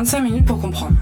25 minutes pour comprendre.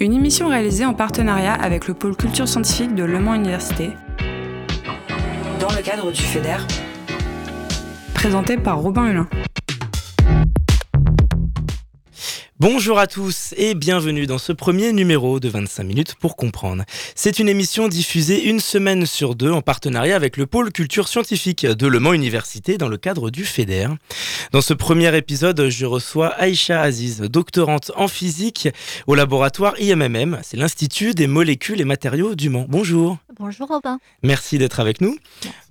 Une émission réalisée en partenariat avec le pôle culture scientifique de Le Mans Université, dans le cadre du FEDER, présentée par Robin Hulin. Bonjour à tous et bienvenue dans ce premier numéro de 25 minutes pour comprendre. C'est une émission diffusée une semaine sur deux en partenariat avec le pôle culture scientifique de Le Mans Université dans le cadre du FEDER. Dans ce premier épisode, je reçois Aïcha Aziz, doctorante en physique au laboratoire IMMM, c'est l'Institut des molécules et matériaux du Mans. Bonjour. Bonjour Robin. Merci d'être avec nous.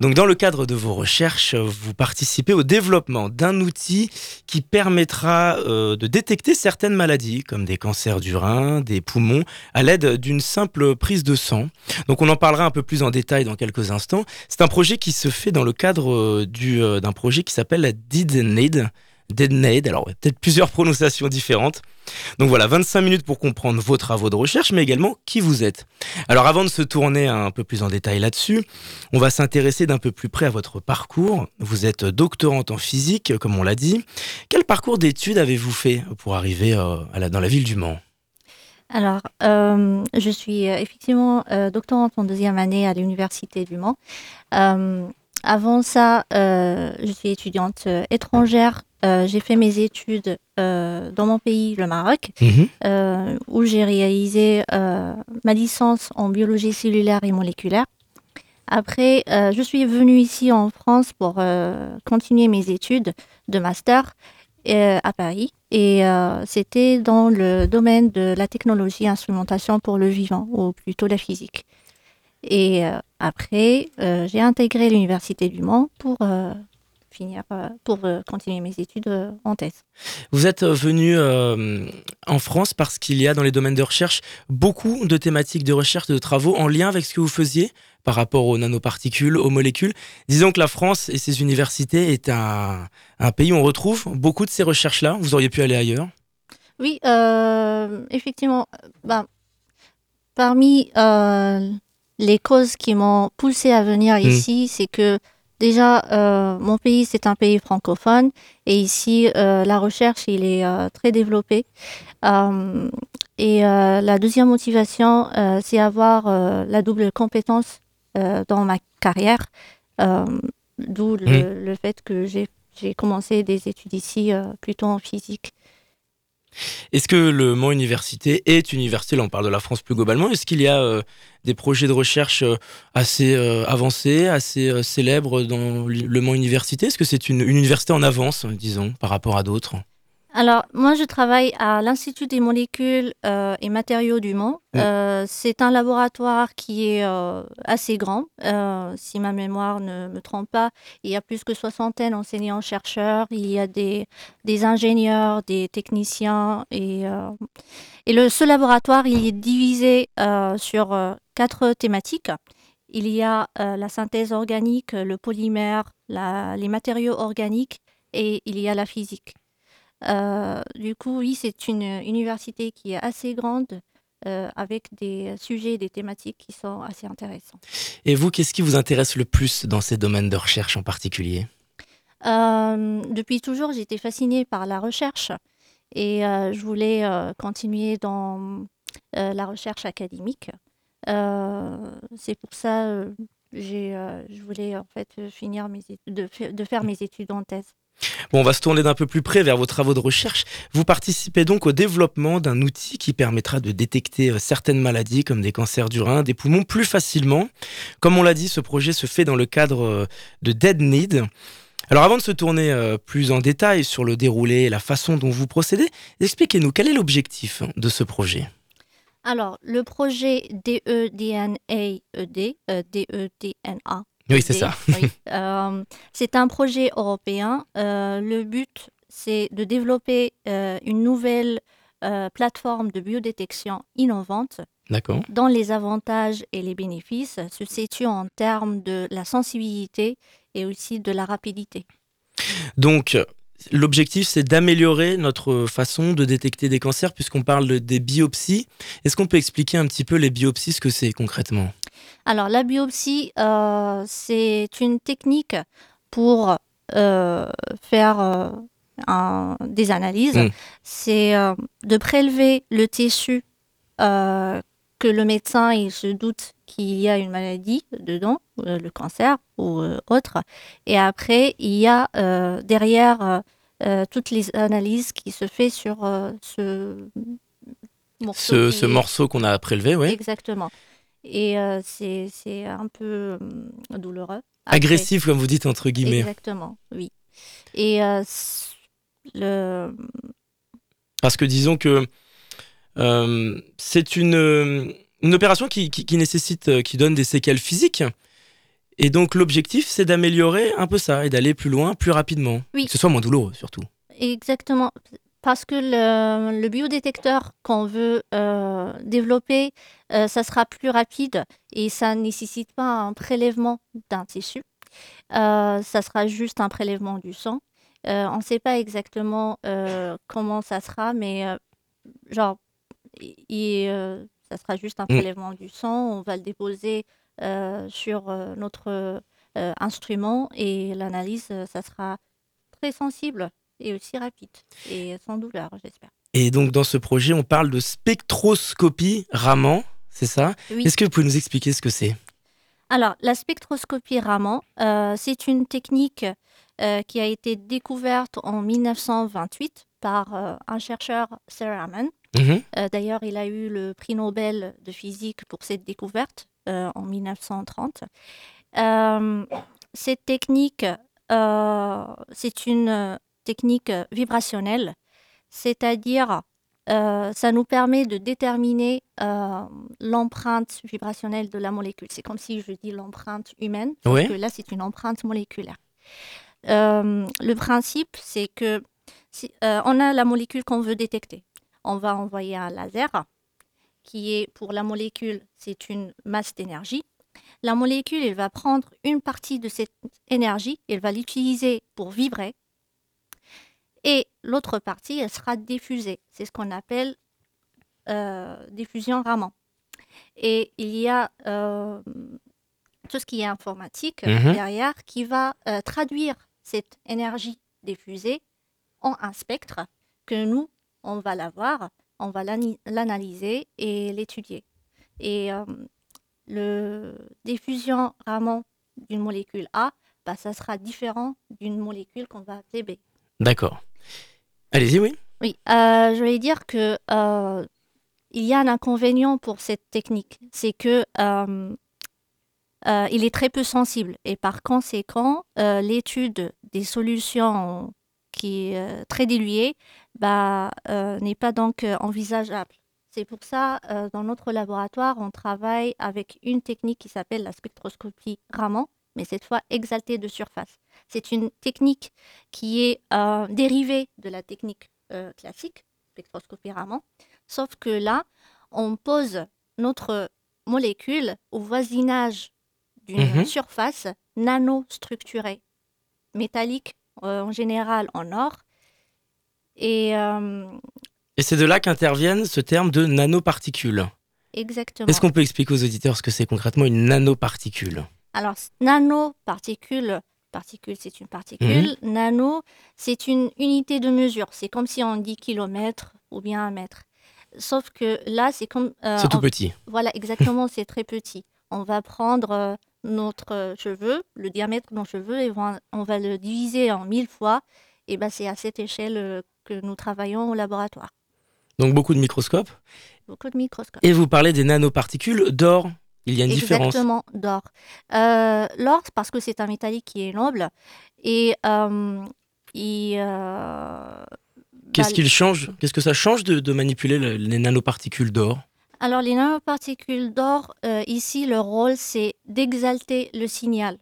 Donc dans le cadre de vos recherches, vous participez au développement d'un outil qui permettra euh, de détecter certaines maladies comme des cancers du rein, des poumons à l'aide d'une simple prise de sang. Donc on en parlera un peu plus en détail dans quelques instants. C'est un projet qui se fait dans le cadre euh, euh, d'un projet qui s'appelle la DIDNAID. DEDNAID, alors peut-être plusieurs prononciations différentes. Donc voilà, 25 minutes pour comprendre vos travaux de recherche, mais également qui vous êtes. Alors avant de se tourner un peu plus en détail là-dessus, on va s'intéresser d'un peu plus près à votre parcours. Vous êtes doctorante en physique, comme on l'a dit. Quel parcours d'études avez-vous fait pour arriver euh, dans la ville du Mans? Alors, euh, je suis euh, effectivement doctorante en deuxième année à l'Université du Mans. avant ça, je suis étudiante étrangère euh, j'ai fait mes études euh, dans mon pays, le Maroc, mhm. euh, où j'ai réalisé ma licence en biologie cellulaire et moléculaire. Après, je suis venue ici en France pour continuer mes études de master à Paris. Et c'était dans le domaine de la technologie instrumentation pour le vivant, ou plutôt la physique. Et après, j'ai intégré l'Université du Mans pour finir euh, pour euh, continuer mes études euh, en thèse. Vous êtes venu en France parce qu'il y a dans les domaines de recherche beaucoup de thématiques de recherche, de travaux en lien avec ce que vous faisiez par rapport aux nanoparticules, aux molécules. Disons que la France et ses universités est un, pays où on retrouve beaucoup de ces recherches-là. Vous auriez pu aller ailleurs Oui, effectivement. Ben, parmi les causes qui m'ont poussé à venir mmh. ici, c'est que Déjà, euh, mon pays, c'est un pays francophone et ici, euh, la recherche, il est euh, très développé. et la deuxième motivation, c'est avoir la double compétence dans ma carrière, d'où le, le, fait que j'ai commencé des études ici plutôt en physique. Est-ce que le Mans Université est université, là on parle de la France plus globalement, est-ce qu'il y a euh, des projets de recherche euh, assez euh, avancés, assez célèbres dans le Mans Université? Est-ce que c'est une, université en avance, disons, par rapport à d'autres? Alors, moi, je travaille à l'Institut des molécules euh, et matériaux du Mans. Euh, c'est un laboratoire qui est euh, assez grand. si ma mémoire ne me trompe pas, il y a plus que soixantaine enseignants-chercheurs. Il y a des, des, ingénieurs, des techniciens. Et, et le, ce laboratoire, il est divisé sur quatre thématiques. Il y a la synthèse organique, le polymère, la, les matériaux organiques et il y a la physique. Euh, du coup, oui, c'est une université qui est assez grande. Euh, avec des sujets, des thématiques qui sont assez intéressants. Et vous, qu'est-ce qui vous intéresse le plus dans ces domaines de recherche en particulier? Euh, Depuis toujours, été fascinée par la recherche et je voulais continuer dans la recherche académique. C'est pour ça que je voulais en fait finir mes de, de faire mes études en thèse. Bon, on va se tourner d'un peu plus près vers vos travaux de recherche. Vous participez donc au développement d'un outil qui permettra de détecter euh, certaines maladies comme des cancers du rein, des poumons plus facilement. Comme on l'a dit, ce projet se fait dans le cadre euh, de Dead Need. Alors avant de se tourner euh, plus en détail sur le déroulé et la façon dont vous procédez, expliquez-nous quel est l'objectif de ce projet. Alors, le projet DEDNA, DEDNA, oui, c'est ça. Euh, c'est un projet européen. Euh, le but, c'est de développer euh, une nouvelle plateforme de biodétection innovante dont les avantages et les bénéfices se situent en termes de la sensibilité et aussi de la rapidité. Donc, L'objectif, c'est d'améliorer notre façon de détecter des cancers, puisqu'on parle des biopsies. Est-ce qu'on peut expliquer un petit peu les biopsies, ce que c'est concrètement? Alors, la biopsie, euh, c'est une technique pour euh, faire euh, des analyses, Mm. c'est de prélever le tissu que le médecin il se doute qu'il y a une maladie dedans, le cancer ou autre. Et après, il y a derrière toutes les analyses qui se fait sur ce morceau. Ce, qui ce est- morceau qu'on a prélevé, ouais. Exactement. Et euh, c'est un peu hum, douloureux. Après- Agressif, comme vous dites, entre guillemets. Exactement, oui. Et euh, le... Parce que disons que euh, c'est une, une opération qui, qui- qui nécessite, euh, qui donne des séquelles physiques. Et donc l'objectif, c'est d'améliorer un peu ça et d'aller plus loin, plus rapidement. Oui. Que ce soit moins douloureux, surtout. Exactement. Parce que le, le biodétecteur qu'on veut euh, développer, euh, ça sera plus rapide et ça ne nécessite pas un prélèvement d'un tissu. Euh, ça sera juste un prélèvement du sang. On ne sait pas exactement comment ça sera, mais genre, ça sera juste un prélèvement du sang. On va le déposer sur notre instrument et l'analyse, ça sera très sensible et aussi rapide et sans douleur, j'espère. Et donc dans ce projet, on parle de spectroscopie Raman, c'est ça? Oui. Est-ce que vous pouvez nous expliquer ce que c'est? Alors, la spectroscopie Raman, euh, c'est une technique euh, qui a été découverte en 1928 par euh, un chercheur, Sir Raman. Mhm. D'ailleurs, il a eu le prix Nobel de physique pour cette découverte en 1930. Euh, cette technique, c'est une technique vibrationnelle, c'est-à-dire euh, ça nous permet de déterminer euh, l'empreinte vibrationnelle de la molécule. C'est comme si je dis l'empreinte humaine, Ouais. que là, c'est une empreinte moléculaire. Euh, le principe, c'est que si, euh, on a la molécule qu'on veut détecter. On va envoyer un laser qui est pour la molécule, c'est une masse d'énergie. La molécule, elle va prendre une partie de cette énergie, elle va l'utiliser pour vibrer. Et l'autre partie, elle sera diffusée. C'est ce qu'on appelle euh, diffusion Raman. Et il y a euh, tout ce qui est informatique Mhm. derrière qui va euh, traduire cette énergie diffusée en un spectre que nous, on va l'avoir, on va l'analyser et l'étudier. Et le diffusion Raman d'une molécule A, bah, ça sera différent d'une molécule qu'on va appeler B. D'accord. Allez-y, oui. Oui, euh, je voulais dire que euh, il y a un inconvénient pour cette technique, c'est que euh, il est très peu sensible et par conséquent, l'étude des solutions qui est très diluée bah, n'est pas donc envisageable. C'est pour ça, dans notre laboratoire, on travaille avec une technique qui s'appelle la spectroscopie Raman, mais cette fois exaltée de surface. C'est une technique qui est euh, dérivée de la technique euh, classique, spectroscopie Raman, sauf que là, on pose notre molécule au voisinage d'une Mhm. surface nanostructurée, métallique euh, en général en or. Et Et c'est de là qu'interviennent ce terme de nanoparticule. exactement. Est-ce qu'on peut expliquer aux auditeurs ce que c'est concrètement une nanoparticule? Alors, nanoparticule, particule, c'est une particule. Mhm. Nano, c'est une unité de mesure. C'est comme si on dit kilomètre ou bien un mètre. Sauf que là, c'est comme. euh, C'est tout on- petit. Voilà, exactement, c'est très petit. On va prendre euh, notre euh, cheveu, le diamètre de nos cheveux, et on, on va le diviser en mille fois. Et ben, c'est à cette échelle euh, que nous travaillons au laboratoire. Donc beaucoup de microscopes. Beaucoup de microscopes. Et vous parlez des nanoparticules d'or. Il y a une différence. Exactement, d'or. Euh, L'or, parce que c'est un métallique qui est noble. Et euh, il, euh, Qu'est-ce bah, qu'il change? Qu'est-ce que ça change de, de manipuler le- les nanoparticules d'or? Alors, les nanoparticules d'or, euh, ici, leur rôle, c'est d'exalter le signal.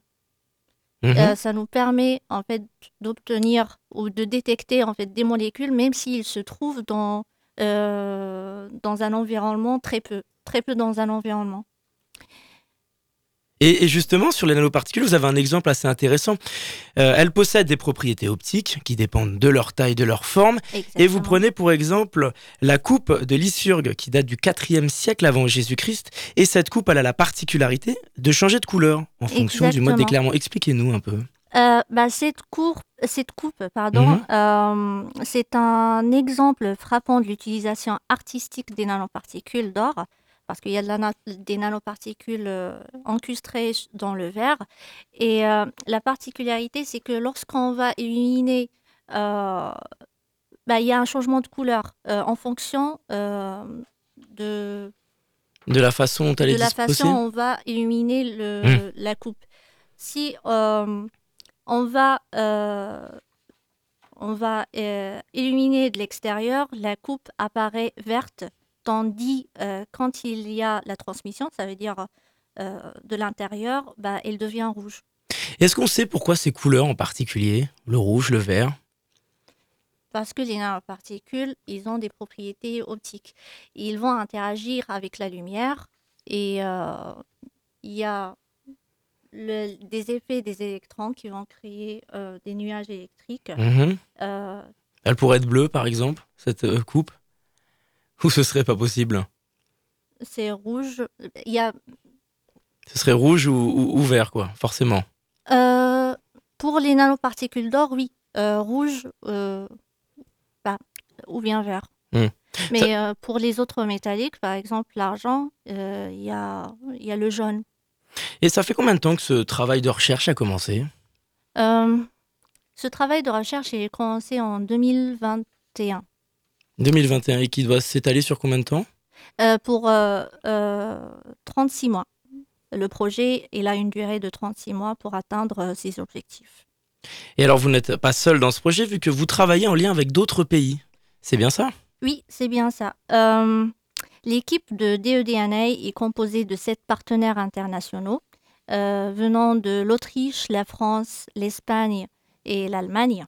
Mhm. Euh, ça nous permet, en fait, d'obtenir ou de détecter, en fait, des molécules, même s'ils se trouvent dans, euh, dans un environnement très peu, très peu dans un environnement. Et, et justement, sur les nanoparticules, vous avez un exemple assez intéressant. Euh, elles possèdent des propriétés optiques qui dépendent de leur taille, de leur forme. Et vous prenez pour exemple la coupe de Lysurgue qui date du 4e siècle avant Jésus-Christ. Et cette coupe, elle a la particularité de changer de couleur en fonction du mode d'éclairement. Expliquez-nous un peu. bah, cette, coupe, cette coupe, pardon, Mhm. c'est un exemple frappant de l'utilisation artistique des nanoparticules d'or, parce qu'il y a de la na- des nanoparticules euh, encastrées dans le verre. Et euh, la particularité, c'est que lorsqu'on va illuminer, euh, bah, il y a un changement de couleur euh, en fonction euh, de, De la façon dont elle de est la façon on va illuminer le, Hmm. la coupe. Si euh, on va, on va illuminer de l'extérieur, la coupe apparaît verte, tandis euh, quand il y a la transmission, ça veut dire euh, de l'intérieur, bah, elle devient rouge. Est-ce qu'on sait pourquoi ces couleurs en particulier Le rouge, le vert? Parce que les nanoparticules, ils ont des propriétés optiques. Ils vont interagir avec la lumière et euh, il y a le- des effets des électrons qui vont créer des nuages électriques. Mhm. Elle pourrait être bleue, par exemple, cette coupe? Ou ce serait pas possible? C'est rouge. Il y a, Ce serait rouge ou, ou- ou vert, quoi, forcément. euh, pour les nanoparticules d'or, oui, euh, rouge euh, bah, ou bien vert. Hmm. Mais pour les autres métalliques, par exemple l'argent, il y, a, y a le jaune. Et ça fait combien de temps que ce travail de recherche a commencé? Ce travail de recherche est commencé en 2021 2021 et qui doit s'étaler sur combien de temps? Euh, pour euh, euh, 36 mois. Le projet, il a une durée de 36 mois pour atteindre euh, ses objectifs. Et alors, vous n'êtes pas seul dans ce projet vu que vous travaillez en lien avec d'autres pays. C'est bien ça? Oui, c'est bien ça. Euh, L'équipe de DEDNA est composée de sept partenaires internationaux euh, venant de l'Autriche, la France, l'Espagne et l'Allemagne.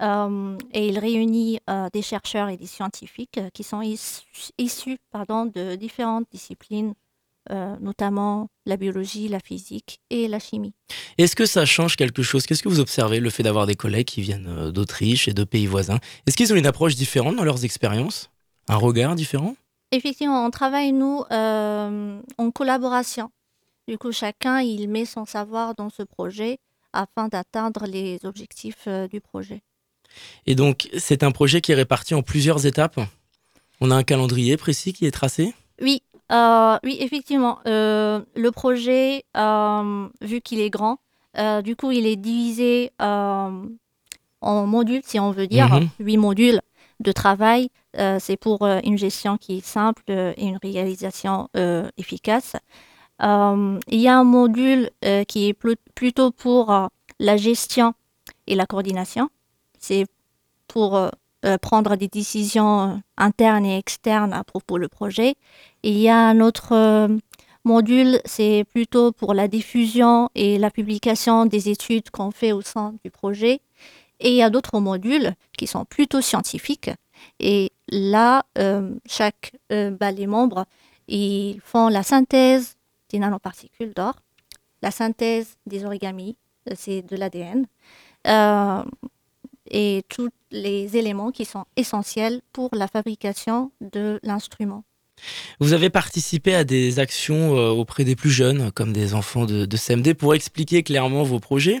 Euh, et il réunit euh, des chercheurs et des scientifiques euh, qui sont issus, issus, pardon, de différentes disciplines, euh, notamment la biologie, la physique et la chimie. Est-ce que ça change quelque chose? Qu'est-ce que vous observez, le fait d'avoir des collègues qui viennent d'Autriche et de pays voisins? Est-ce qu'ils ont une approche différente dans leurs expériences? Un regard différent? Effectivement, on travaille, nous, euh, en collaboration. Du coup, chacun, il met son savoir dans ce projet afin d'atteindre les objectifs euh, du projet. Et donc, c'est un projet qui est réparti en plusieurs étapes On a un calendrier précis qui est tracé Oui, euh, oui, effectivement. euh, le projet, euh, vu qu'il est grand, du coup, il est divisé en modules, si on veut dire, Mhm. huit modules de travail. C'est pour une gestion qui est simple et une réalisation efficace. Il y a un module qui est plu- plutôt pour la gestion et la coordination. C'est pour euh, euh, prendre des décisions euh, internes et externes à propos du projet. Il y a un autre module, c'est plutôt pour la diffusion et la publication des études qu'on fait au sein du projet. Et il y a d'autres modules qui sont plutôt scientifiques. Et là, chaque, bah, les membres, ils font la synthèse des nanoparticules d'or, la synthèse des origamis, c'est de l'ADN, et tous les éléments qui sont essentiels pour la fabrication de l'instrument. Vous avez participé à des actions euh, auprès des plus jeunes, comme des enfants de, de CMD, pour expliquer clairement vos projets.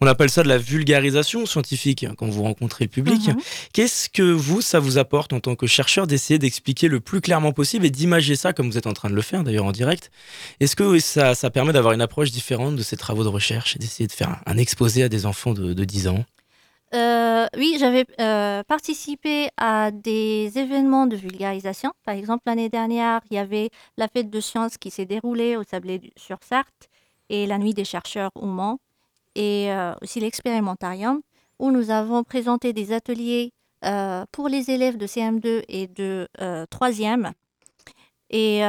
On appelle ça de la vulgarisation scientifique hein, quand vous rencontrez le public. Mhm. Qu'est-ce que vous, ça vous apporte en tant que chercheur d'essayer d'expliquer le plus clairement possible et d'imager ça comme vous êtes en train de le faire d'ailleurs en direct? Est-ce que ça, ça permet d'avoir une approche différente de ces travaux de recherche et d'essayer de faire un, un exposé à des enfants de, de 10 ans? Euh, oui, j'avais euh, participé à des événements de vulgarisation. Par exemple, l'année dernière, il y avait la fête de sciences qui s'est déroulée au Sablé du- sur Sarthe et la nuit des chercheurs au Mans et euh, aussi l'expérimentarium où nous avons présenté des ateliers pour les élèves de CM2 et de euh, 3e. Et,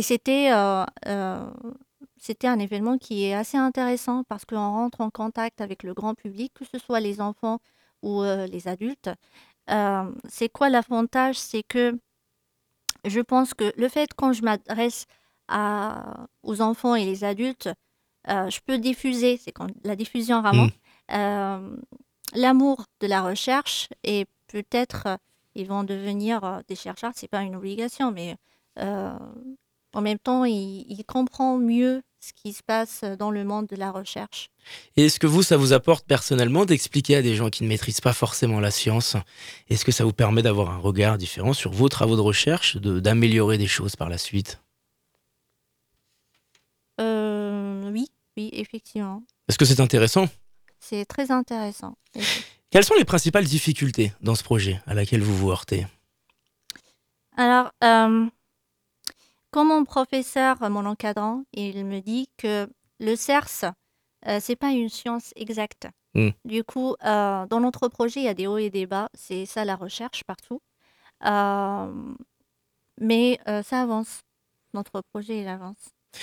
c'était c'était un événement qui est assez intéressant parce qu'on rentre en contact avec le grand public, que ce soit les enfants ou euh, les adultes. Euh, c'est quoi l'avantage? C'est que je pense que le fait quand je m'adresse aux enfants et les adultes, euh, je peux diffuser, c'est quand la diffusion vraiment, Mm. euh, l'amour de la recherche et peut-être ils vont devenir des chercheurs. C'est pas une obligation, mais En même temps, il, il comprend mieux ce qui se passe dans le monde de la recherche. Et est-ce que vous, ça vous apporte personnellement d'expliquer à des gens qui ne maîtrisent pas forcément la science Est-ce que ça vous permet d'avoir un regard différent sur vos travaux de recherche, de- d'améliorer des choses par la suite? Euh, oui, oui, effectivement. Est-ce que c'est intéressant? C'est très intéressant. Quelles sont les principales difficultés dans ce projet à laquelle vous vous heurtez? Alors, euh, comme mon professeur, mon encadrant, il me dit que le CERS, euh, c'est pas une science exacte. Mm. Du coup, euh, dans notre projet, il y a des hauts et des bas. C'est ça la recherche partout. Euh, mais euh, ça avance. Notre projet, il avance.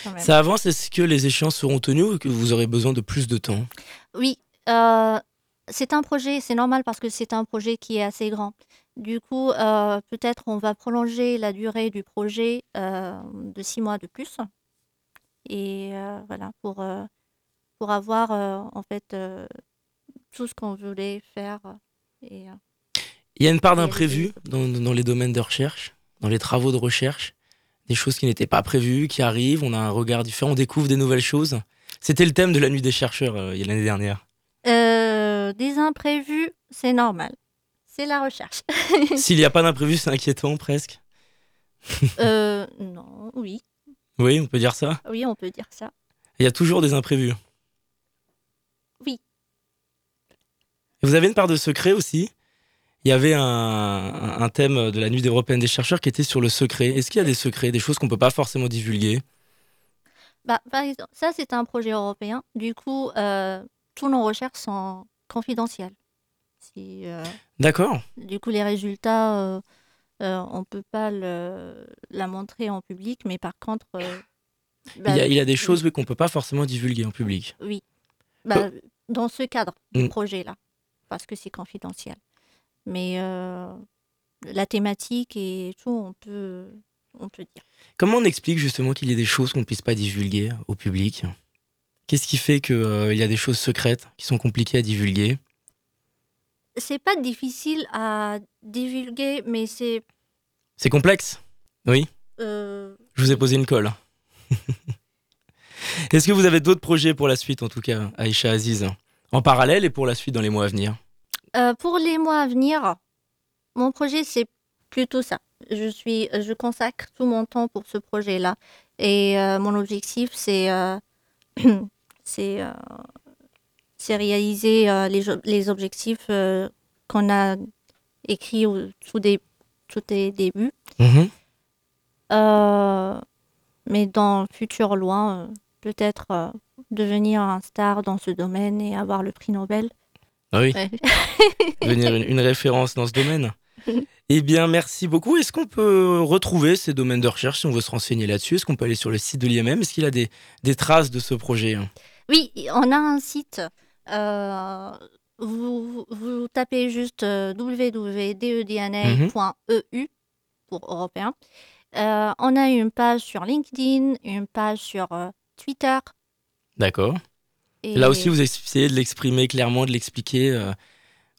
quand même. Ça avance, est-ce que les échéances seront tenues ou que vous aurez besoin de plus de temps? Oui, c'est un projet, c'est normal parce que c'est un projet qui est assez grand. Du coup, euh, peut-être on va prolonger la durée du projet euh, de six mois de plus. Et euh, voilà, pour, pour avoir en fait tout ce qu'on voulait faire. Et, Il y a une part d'imprévu dans, dans les domaines de recherche, dans les travaux de recherche, des choses qui n'étaient pas prévues, qui arrivent, on a un regard différent, on découvre des nouvelles choses. C'était le thème de la nuit des chercheurs l'année dernière. des imprévus, c'est normal. C'est la recherche. S'il n'y a pas d'imprévu, c'est inquiétant presque. Euh, non, oui, Oui, on peut dire ça. oui, on peut dire ça. Il y a toujours des imprévus. Oui. Et vous avez une part de secret aussi. Il y avait un, thème de la nuit européenne des chercheurs qui était sur le secret. Est-ce qu'il y a des secrets, des choses qu'on peut pas forcément divulguer? Bah, par exemple, ça, c'est un projet européen. Du coup, euh, tous nos recherches sont confidentielles. Si, euh, D'accord. du coup, les résultats, euh, euh, on ne peut pas le, la montrer en public, mais par contre, bah, il, y a, il y a des choses oui, qu'on peut pas forcément divulguer en public. oui, Bah, dans ce cadre du Mm. projet-là, parce que c'est confidentiel. Mais la thématique et tout, on peut, on peut dire. Comment on explique justement qu'il y ait des choses qu'on ne puisse pas divulguer au public? Qu'est-ce qui fait qu'il y a des choses secrètes qui sont compliquées à divulguer? C'est pas difficile à divulguer, mais c'est C'est complexe Oui euh, Je vous ai posé une colle. Est-ce que vous avez d'autres projets pour la suite, en tout cas, Aïcha Aziz En parallèle et pour la suite dans les mois à venir? Euh, pour les mois à venir, mon projet, c'est plutôt ça. Je, suis, je consacre tout mon temps pour ce projet-là. Et euh, mon objectif, c'est c'est c'est réaliser euh, les, objectifs euh, qu'on a écrits au tout, des, tout des débuts. Mhm. Euh, mais dans le futur loin, euh, peut-être devenir un star dans ce domaine et avoir le prix Nobel. Ah oui, Ouais. devenir une, une référence dans ce domaine. Eh bien, merci beaucoup. Est-ce qu'on peut retrouver ces domaines de recherche si on veut se renseigner là-dessus? Est-ce qu'on peut aller sur le site de l'IMM Est-ce qu'il a des, des traces de ce projet? Oui, on a un site. Euh, vous, tapez juste euh, www.dedna.eu pour européen. Euh, on a une page sur LinkedIn, une page sur euh, Twitter. D'accord. Et Là aussi, vous essayez de l'exprimer clairement, de l'expliquer, euh,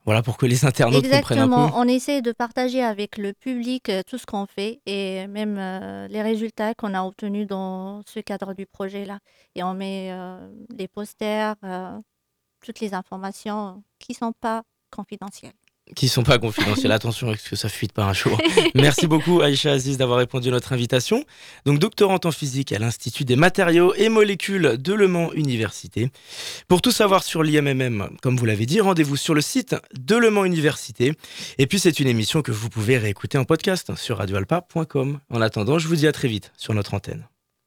voilà, pour que les internautes comprennent un Exactement, peu. on essaie de partager avec le public tout ce qu'on fait et même les résultats qu'on a obtenus dans ce cadre du projet-là. Et on met les posters, toutes les informations qui ne sont pas confidentielles. Qui sont pas confidentiels. Attention à ce que ça fuite pas un jour. Merci beaucoup Aïcha Aziz d'avoir répondu à notre invitation. Donc doctorante en physique à l'Institut des matériaux et molécules de Le Mans Université. Pour tout savoir sur l'IMMM, comme vous l'avez dit, rendez-vous sur le site de Le Mans Université. Et puis c'est une émission que vous pouvez réécouter en podcast sur radioalpa.com. En attendant, je vous dis à très vite sur notre antenne.